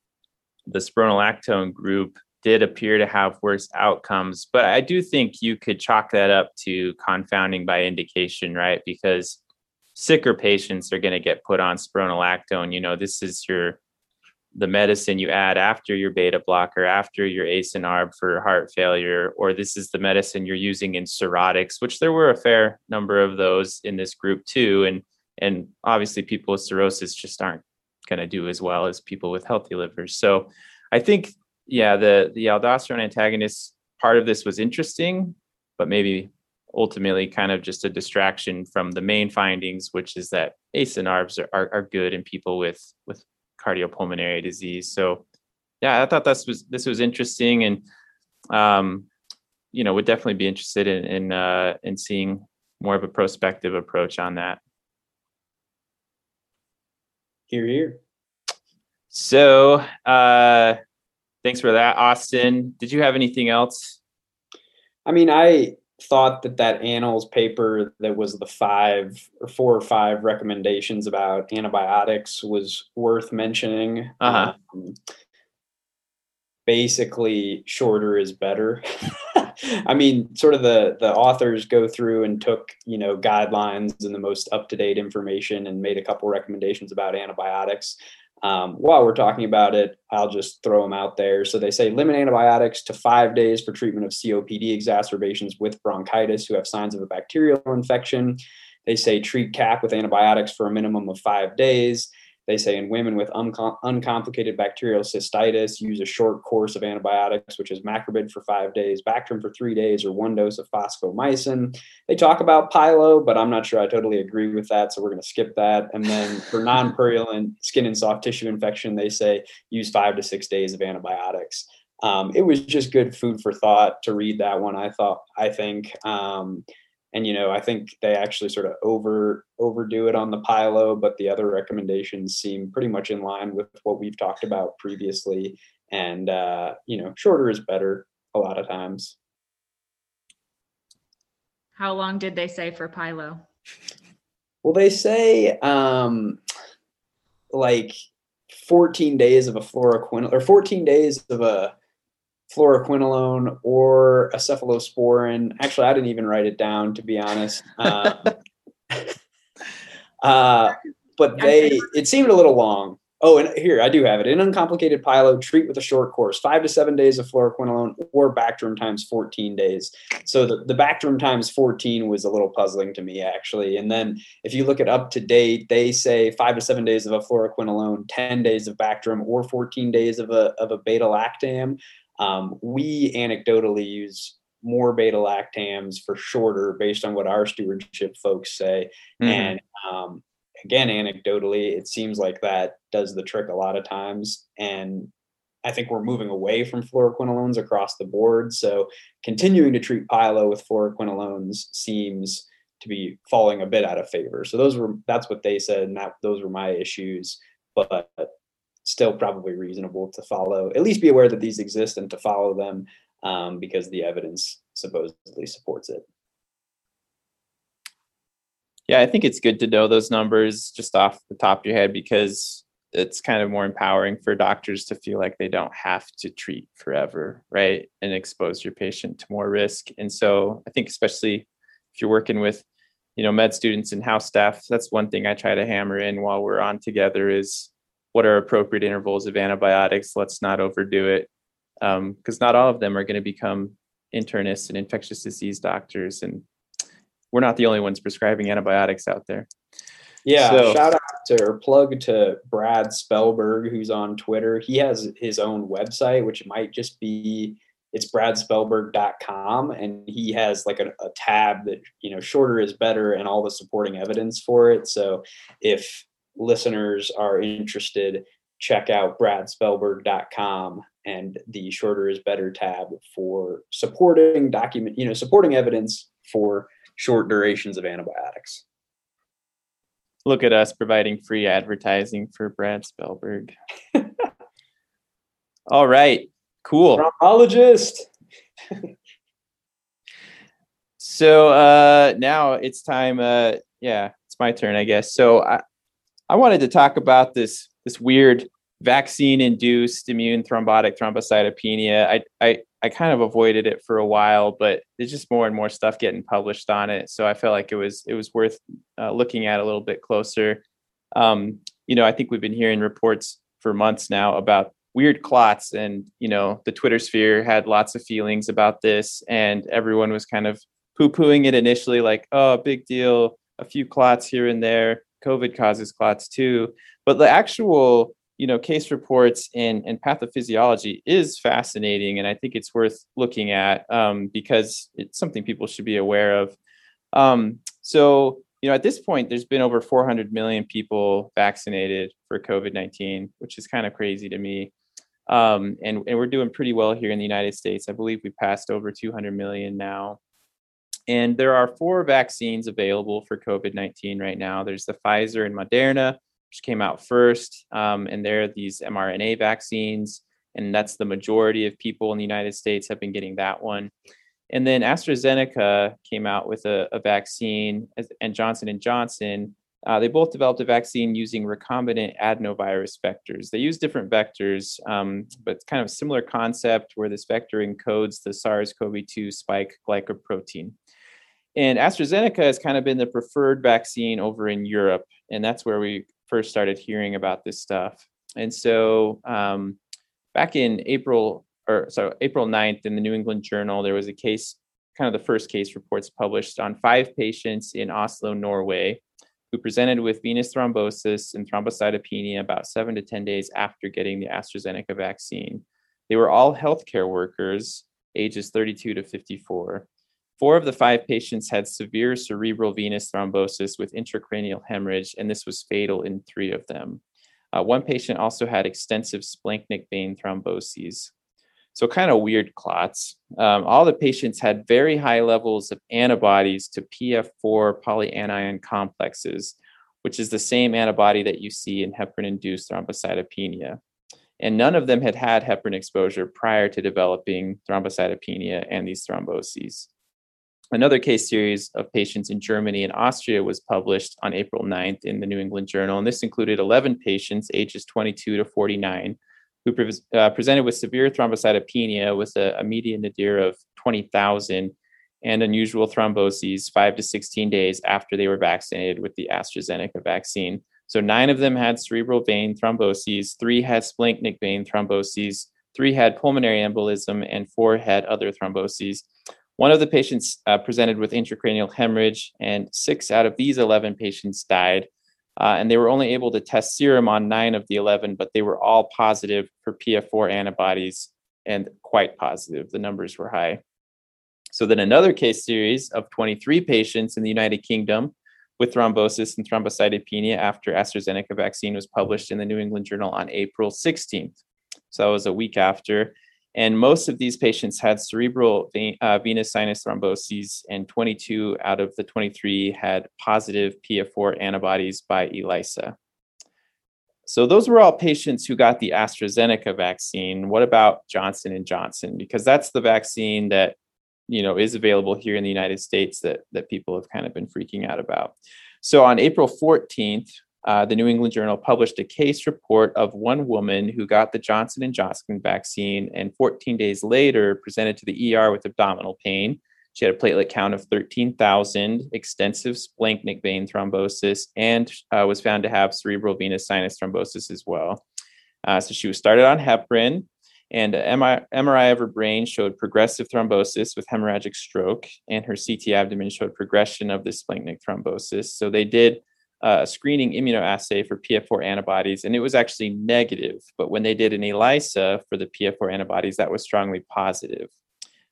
the spironolactone group did appear to have worse outcomes. But I do think you could chalk that up to confounding by indication, right? Because sicker patients are going to get put on spironolactone. You know, this is your the medicine you add after your beta blocker, after your ACE and ARB for heart failure, or this is the medicine you're using in cirrhotics, which there were a fair number of those in this group too. And and obviously people with cirrhosis just aren't going to do as well as people with healthy livers. So I think yeah, the the aldosterone antagonist part of this was interesting, but maybe ultimately kind of just a distraction from the main findings, which is that ACE and ARBs are, are, are good in people with with cardiopulmonary disease. So yeah, I thought this was this was interesting and um, you know would definitely be interested in in uh, in seeing more of a prospective approach on that. Here, here. So uh, thanks for that, Austin. Did you have anything else? I mean, I thought that that annals paper that was the five or four or five recommendations about antibiotics was worth mentioning. Uh-huh. Um, basically, shorter is better. I mean, sort of the the authors go through and took you know guidelines and the most up to date information and made a couple recommendations about antibiotics. Um, while we're talking about it, I'll just throw them out there. So they say limit antibiotics to five days for treatment of COPD exacerbations with bronchitis who have signs of a bacterial infection. They say treat CAP with antibiotics for a minimum of five days. They say in women with uncom- uncomplicated bacterial cystitis, use a short course of antibiotics, which is macrobid for five days, Bactrim for three days, or one dose of fosfomycin. They talk about pyelo, but I'm not sure I totally agree with that, so we're going to skip that. And then for non-purulent skin and soft tissue infection, they say use five to six days of antibiotics. Um, it was just good food for thought to read that one. I thought, I think. Um, and you know i think they actually sort of over overdo it on the pyelo but the other recommendations seem pretty much in line with what we've talked about previously. And uh, you know shorter is better a lot of times. How long did they say for pyelo? Well they say um like 14 days of a fluoroquinol or 14 days of a fluoroquinolone or a cephalosporin. Actually, I didn't even write it down to be honest. Um, uh, but they, it seemed a little long. Oh, and here I do have it. In uncomplicated pyelo, treat with a short course, five to seven days of fluoroquinolone or Bactrim times 14 days. So the, the Bactrim times 14 was a little puzzling to me, actually. And then if you look at up to date, they say five to seven days of a fluoroquinolone, 10 days of Bactrim, or 14 days of a, of a beta lactam. Um, we anecdotally use more beta lactams for shorter based on what our stewardship folks say. Mm-hmm. And um, again, anecdotally, it seems like that does the trick a lot of times. And I think we're moving away from fluoroquinolones across the board. So continuing to treat pyelo with fluoroquinolones seems to be falling a bit out of favor. So those were that's what they said, and that those were my issues. But still probably reasonable to follow. At least be aware that these exist and to follow them um, because the evidence supposedly supports it. Yeah, I think it's good to know those numbers just off the top of your head because it's kind of more empowering for doctors to feel like they don't have to treat forever, right? And expose your patient to more risk. And so I think especially if you're working with, you know, med students and house staff, that's one thing I try to hammer in while we're on together is what are appropriate intervals of antibiotics. Let's not overdo it because um, not all of them are going to become internists and infectious disease doctors, and we're not the only ones prescribing antibiotics out there. Yeah, so, shout out to or plug to Brad Spellberg, who's on Twitter. He has his own website, which might just be it's bradspellberg.com and he has like a, a, tab that you know shorter is better and all the supporting evidence for it so if listeners are interested, check out bradspellberg.com and the shorter is better tab for supporting document, you know, supporting evidence for short durations of antibiotics. Look at us providing free advertising for Brad Spellberg. All right, cool. Thrombologist. so uh now it's time uh yeah, it's my turn, I guess. So I I wanted to talk about this this weird vaccine induced immune thrombotic thrombocytopenia. I, I, I kind of avoided it for a while, but there's just more and more stuff getting published on it. So I felt like it was it was worth uh, looking at a little bit closer. Um, you know, I think we've been hearing reports for months now about weird clots, and you know, the Twitter sphere had lots of feelings about this, and everyone was kind of poo-pooing it initially, like, "Oh, big deal, a few clots here and there." COVID causes clots too, but the actual you know case reports and, and pathophysiology is fascinating and i think it's worth looking at um, because it's something people should be aware of. Um, so you know at this point there's been over 400 million people vaccinated for covid-19 which is kind of crazy to me. Um, and, and we're doing pretty well here in the united states. I believe we passed over 200 million now and there are four vaccines available for covid-19 right now there's the pfizer and moderna which came out first. Um, and they're these mRNA vaccines. And that's the majority of people in the United States have been getting that one. And then AstraZeneca came out with a, a vaccine, and Johnson and Johnson. Uh, they both developed a vaccine using recombinant adenovirus vectors. They use different vectors, um, but kind of similar concept where this vector encodes the SARS-CoV-2 spike glycoprotein. And AstraZeneca has kind of been the preferred vaccine over in Europe, and that's where we first started hearing about this stuff. And so um, back in April, or so April 9th in the New England Journal, there was a case, kind of the first case reports published on five patients in Oslo, Norway, who presented with venous thrombosis and thrombocytopenia about seven to 10 days after getting the AstraZeneca vaccine. They were all healthcare workers, ages 32 to 54. Four of the five patients had severe cerebral venous thrombosis with intracranial hemorrhage, and this was fatal in three of them. Uh, one patient also had extensive splanchnic vein thromboses. So, kind of weird clots. Um, all the patients had very high levels of antibodies to PF4 polyanion complexes, which is the same antibody that you see in heparin induced thrombocytopenia. And none of them had had heparin exposure prior to developing thrombocytopenia and these thromboses. Another case series of patients in Germany and Austria was published on April 9th in the New England Journal. And this included 11 patients, ages 22 to 49, who pre- uh, presented with severe thrombocytopenia with a, a median nadir of 20,000 and unusual thromboses five to 16 days after they were vaccinated with the AstraZeneca vaccine. So nine of them had cerebral vein thromboses, three had splanchnic vein thromboses, three had pulmonary embolism, and four had other thromboses. One of the patients uh, presented with intracranial hemorrhage, and six out of these 11 patients died. Uh, and they were only able to test serum on nine of the 11, but they were all positive for PF4 antibodies and quite positive. The numbers were high. So then another case series of 23 patients in the United Kingdom with thrombosis and thrombocytopenia after AstraZeneca vaccine was published in the New England Journal on April 16th. So that was a week after. And most of these patients had cerebral vein, uh, venous sinus thromboses, and 22 out of the 23 had positive PF4 antibodies by ELISA. So those were all patients who got the AstraZeneca vaccine. What about Johnson and Johnson? Because that's the vaccine that you know is available here in the United States that that people have kind of been freaking out about. So on April 14th, uh, the New England Journal published a case report of one woman who got the Johnson and Johnson vaccine and 14 days later presented to the ER with abdominal pain. She had a platelet count of 13,000, extensive splanchnic vein thrombosis, and uh, was found to have cerebral venous sinus thrombosis as well. Uh, so she was started on heparin, and MRI of her brain showed progressive thrombosis with hemorrhagic stroke, and her CT abdomen showed progression of the splanchnic thrombosis. So they did uh, a screening immunoassay for PF4 antibodies, and it was actually negative. But when they did an ELISA for the PF4 antibodies, that was strongly positive.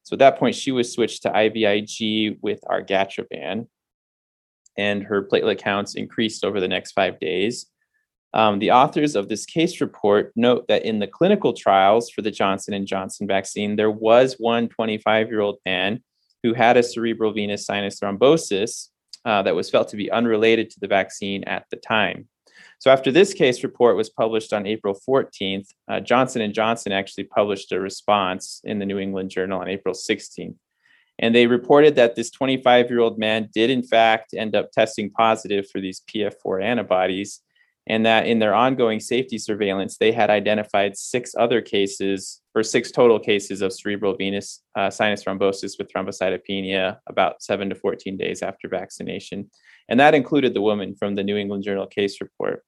So at that point, she was switched to IVIG with argatroban, and her platelet counts increased over the next five days. Um, the authors of this case report note that in the clinical trials for the Johnson and Johnson vaccine, there was one 25-year-old man who had a cerebral venous sinus thrombosis uh, that was felt to be unrelated to the vaccine at the time. So after this case report was published on April 14th, uh, Johnson & Johnson actually published a response in the New England Journal on April 16th. And they reported that this 25 year old man did, in fact, end up testing positive for these PF4 antibodies. And that in their ongoing safety surveillance, they had identified six other cases or six total cases of cerebral venous uh, sinus thrombosis with thrombocytopenia about seven to 14 days after vaccination. And that included the woman from the New England Journal case report.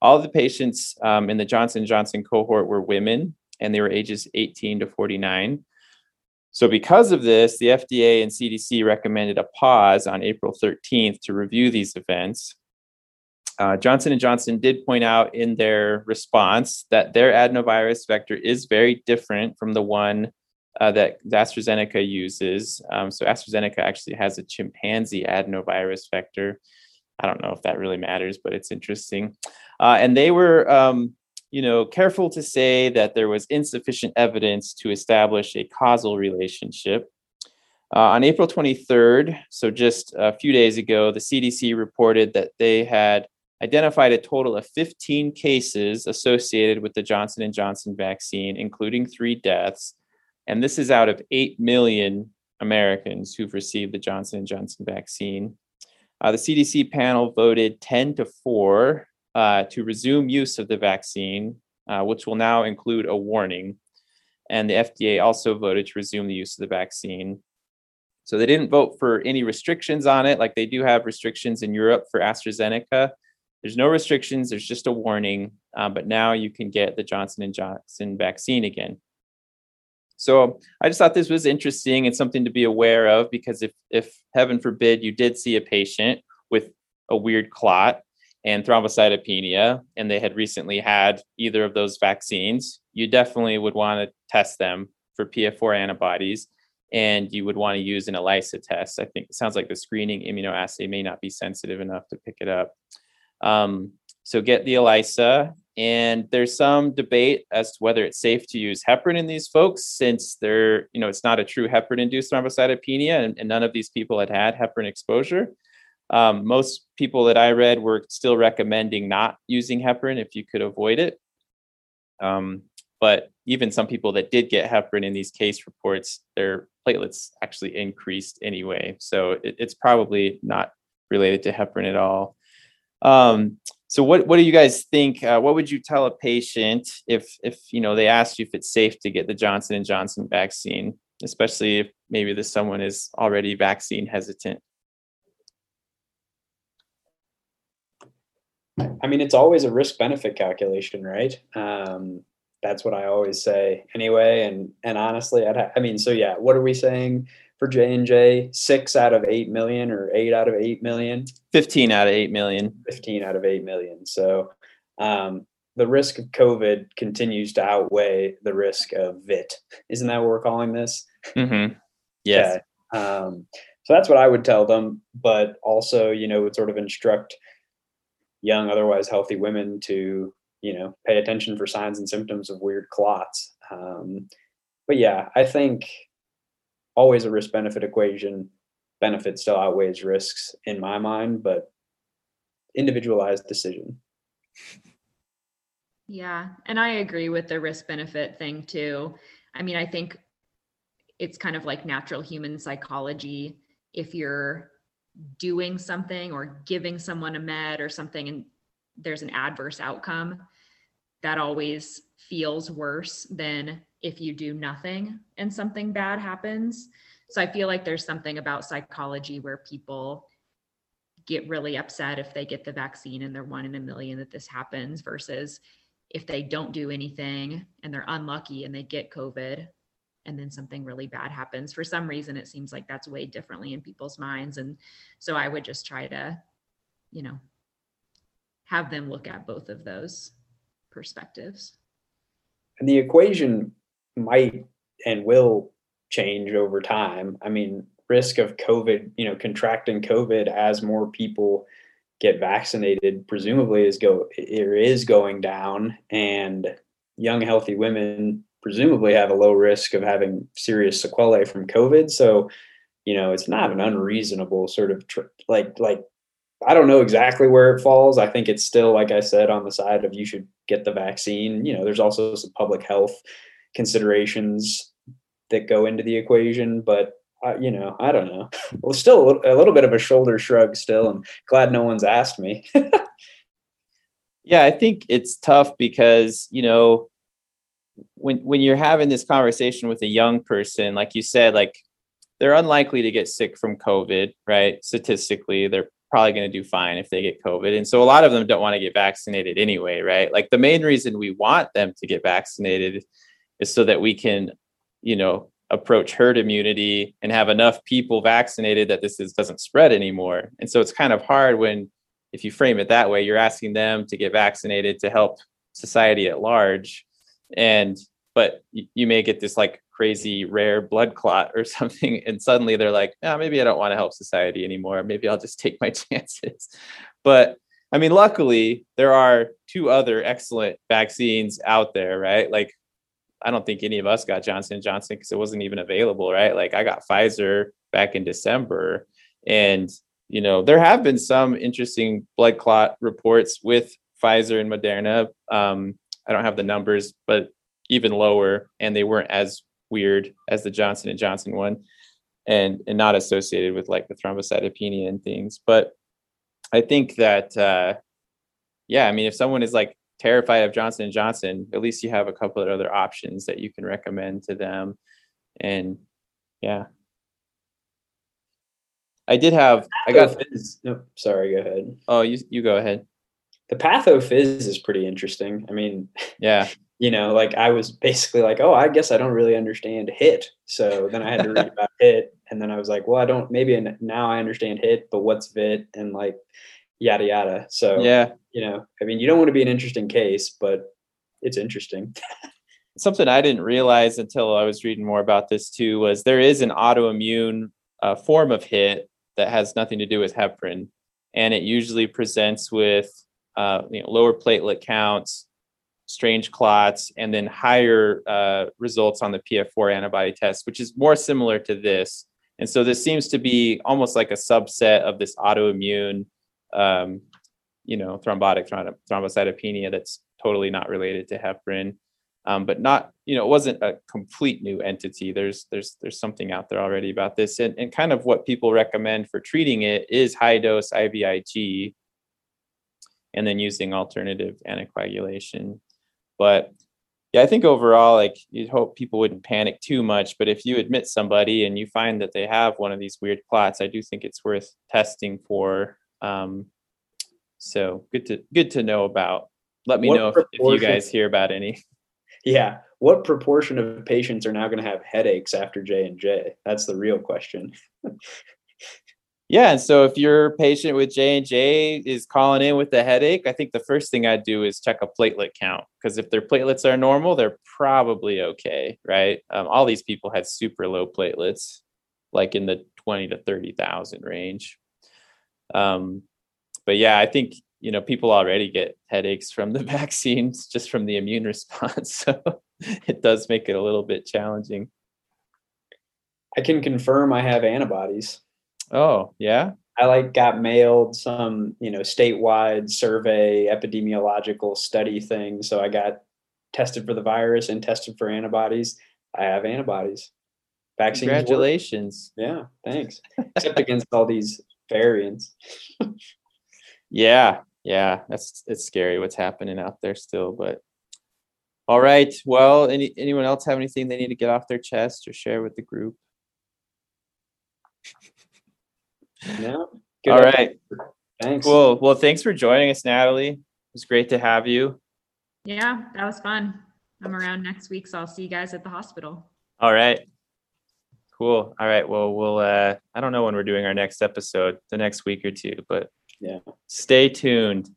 All the patients um, in the Johnson Johnson cohort were women, and they were ages 18 to 49. So, because of this, the FDA and CDC recommended a pause on April 13th to review these events. Uh, Johnson & Johnson did point out in their response that their adenovirus vector is very different from the one uh, that AstraZeneca uses. Um, so AstraZeneca actually has a chimpanzee adenovirus vector. I don't know if that really matters, but it's interesting. Uh, and they were, um, you know, careful to say that there was insufficient evidence to establish a causal relationship. Uh, on April 23rd, so just a few days ago, the CDC reported that they had identified a total of 15 cases associated with the Johnson & Johnson vaccine, including three deaths. And this is out of 8 million Americans who've received the Johnson & Johnson vaccine. Uh, the CDC panel voted 10 to 4 uh, to resume use of the vaccine, uh, which will now include a warning. And the FDA also voted to resume the use of the vaccine. So they didn't vote for any restrictions on it, like they do have restrictions in Europe for AstraZeneca. There's no restrictions. There's just a warning. Uh, but now you can get the Johnson and Johnson vaccine again. So I just thought this was interesting and something to be aware of because if, if heaven forbid, you did see a patient with a weird clot and thrombocytopenia, and they had recently had either of those vaccines, you definitely would want to test them for PF4 antibodies, and you would want to use an ELISA test. I think it sounds like the screening immunoassay may not be sensitive enough to pick it up. Um, so get the ELISA. And there's some debate as to whether it's safe to use heparin in these folks, since they're, you know, it's not a true heparin-induced thrombocytopenia, and, and none of these people had had heparin exposure. Um, most people that I read were still recommending not using heparin if you could avoid it. Um, but even some people that did get heparin in these case reports, their platelets actually increased anyway. So it, it's probably not related to heparin at all. Um, so what what do you guys think? Uh, what would you tell a patient if if you know they asked you if it's safe to get the Johnson and Johnson vaccine, especially if maybe this someone is already vaccine hesitant? I mean, it's always a risk benefit calculation, right? Um, that's what I always say anyway. And and honestly, I'd ha- I mean, so yeah, what are we saying? For J and J, six out of eight million or eight out of eight million. Fifteen out of eight million. Fifteen out of eight million. So um, the risk of COVID continues to outweigh the risk of VIT. Isn't that what we're calling this? Mm-hmm. Yes. Yeah. Um, so that's what I would tell them, but also, you know, would sort of instruct young, otherwise healthy women to, you know, pay attention for signs and symptoms of weird clots. Um, but yeah, I think always a risk benefit equation. Benefit still outweighs risks in my mind, but individualized decision. Yeah, and I agree with the risk benefit thing too. I mean, I think it's kind of like natural human psychology. If you're doing something or giving someone a med or something and there's an adverse outcome, that always feels worse than if you do nothing and something bad happens. So I feel like there's something about psychology where people get really upset if they get the vaccine and they're one in a million that this happens versus if they don't do anything and they're unlucky and they get COVID and then something really bad happens. For some reason, it seems like that's weighed differently in people's minds. And so I would just try to, you know, have them look at both of those perspectives. And the equation might and will change over time. I mean, risk of COVID, you know, contracting COVID as more people get vaccinated, presumably is go it is going down, and young healthy women presumably have a low risk of having serious sequelae from COVID. So, you know, it's not an unreasonable sort of tr- like like I don't know exactly where it falls. I think it's still, like I said, on the side of you should get the vaccine. You know, there's also some public health considerations that go into the equation, but uh, you know, I don't know. Well, still a little, a little bit of a shoulder shrug still, and glad no one's asked me. Yeah, I think it's tough because, you know, when when you're having this conversation with a young person, like you said, like they're unlikely to get sick from COVID, right? Statistically, they're probably going to do fine if they get COVID. And so a lot of them don't want to get vaccinated anyway, right? Like the main reason we want them to get vaccinated is so that we can, you know, approach herd immunity and have enough people vaccinated that this is, doesn't spread anymore. And so it's kind of hard when, if you frame it that way, you're asking them to get vaccinated to help society at large. And, but you may get this like crazy rare blood clot or something. And suddenly they're like, oh, maybe I don't want to help society anymore. Maybe I'll just take my chances. But I mean, luckily, there are two other excellent vaccines out there, right? Like I don't think any of us got Johnson Johnson because it wasn't even available, right? Like I got Pfizer back in December, and you know there have been some interesting blood clot reports with Pfizer and Moderna. Um, I don't have the numbers, but even lower, and they weren't as weird as the Johnson and Johnson one, and and not associated with like the thrombocytopenia and things. But I think that uh, yeah, I mean, if someone is like terrified of Johnson and Johnson, at least you have a couple of other options that you can recommend to them. And yeah. I did have I got no, sorry, go ahead. Oh, you you go ahead. The pathophys is pretty interesting. I mean, yeah. You know, like I was basically like, oh, I guess I don't really understand HIT. So then I had to read about HIT. And then I was like, well, I don't, maybe now I understand HIT, but what's VIT? And like, yada yada. So yeah, you know, I mean, you don't want to be an interesting case, but it's interesting. Something I didn't realize until I was reading more about this too was there is an autoimmune uh, form of HIT that has nothing to do with heparin, and it usually presents with uh, you know, lower platelet counts, strange clots, and then higher uh, results on the PF4 antibody test, which is more similar to this. And so this seems to be almost like a subset of this autoimmune um, you know, thrombotic thrombocytopenia that's totally not related to heparin, um, but not, you know, it wasn't a complete new entity. There's there's there's something out there already about this, and and kind of what people recommend for treating it is high dose IVIG, and then using alternative anticoagulation. But yeah, I think overall, like you'd hope people wouldn't panic too much. But if you admit somebody and you find that they have one of these weird clots, I do think it's worth testing for um, so good to good to know about. Let me what know if, if you guys hear about any. Yeah, what proportion of patients are now going to have headaches after J and J? That's the real question. yeah, and so if your patient with J and J is calling in with a headache, I think the first thing I'd do is check a platelet count because if their platelets are normal, they're probably okay, right? Um, all these people had super low platelets, like in the twenty to thirty thousand range. Um, but yeah, I think you know people already get headaches from the vaccines just from the immune response, so it does make it a little bit challenging. I can confirm I have antibodies. Oh yeah. I like got mailed some, you know, statewide survey epidemiological study thing. So I got tested for the virus and tested for antibodies. I have antibodies. Vaccines. Congratulations. Work. Yeah, thanks. Except against all these variants. yeah, yeah, that's it's scary what's happening out there still. But all right, well, any anyone else have anything they need to get off their chest or share with the group? No. All right. Thanks. Cool. Well, thanks for joining us, Natalie. It was great to have you. Yeah, that was fun. I'm around next week, so I'll see you guys at the hospital. All right. Cool. All right. Well, we'll uh I don't know when we're doing our next episode, the next week or two, but yeah. Stay tuned.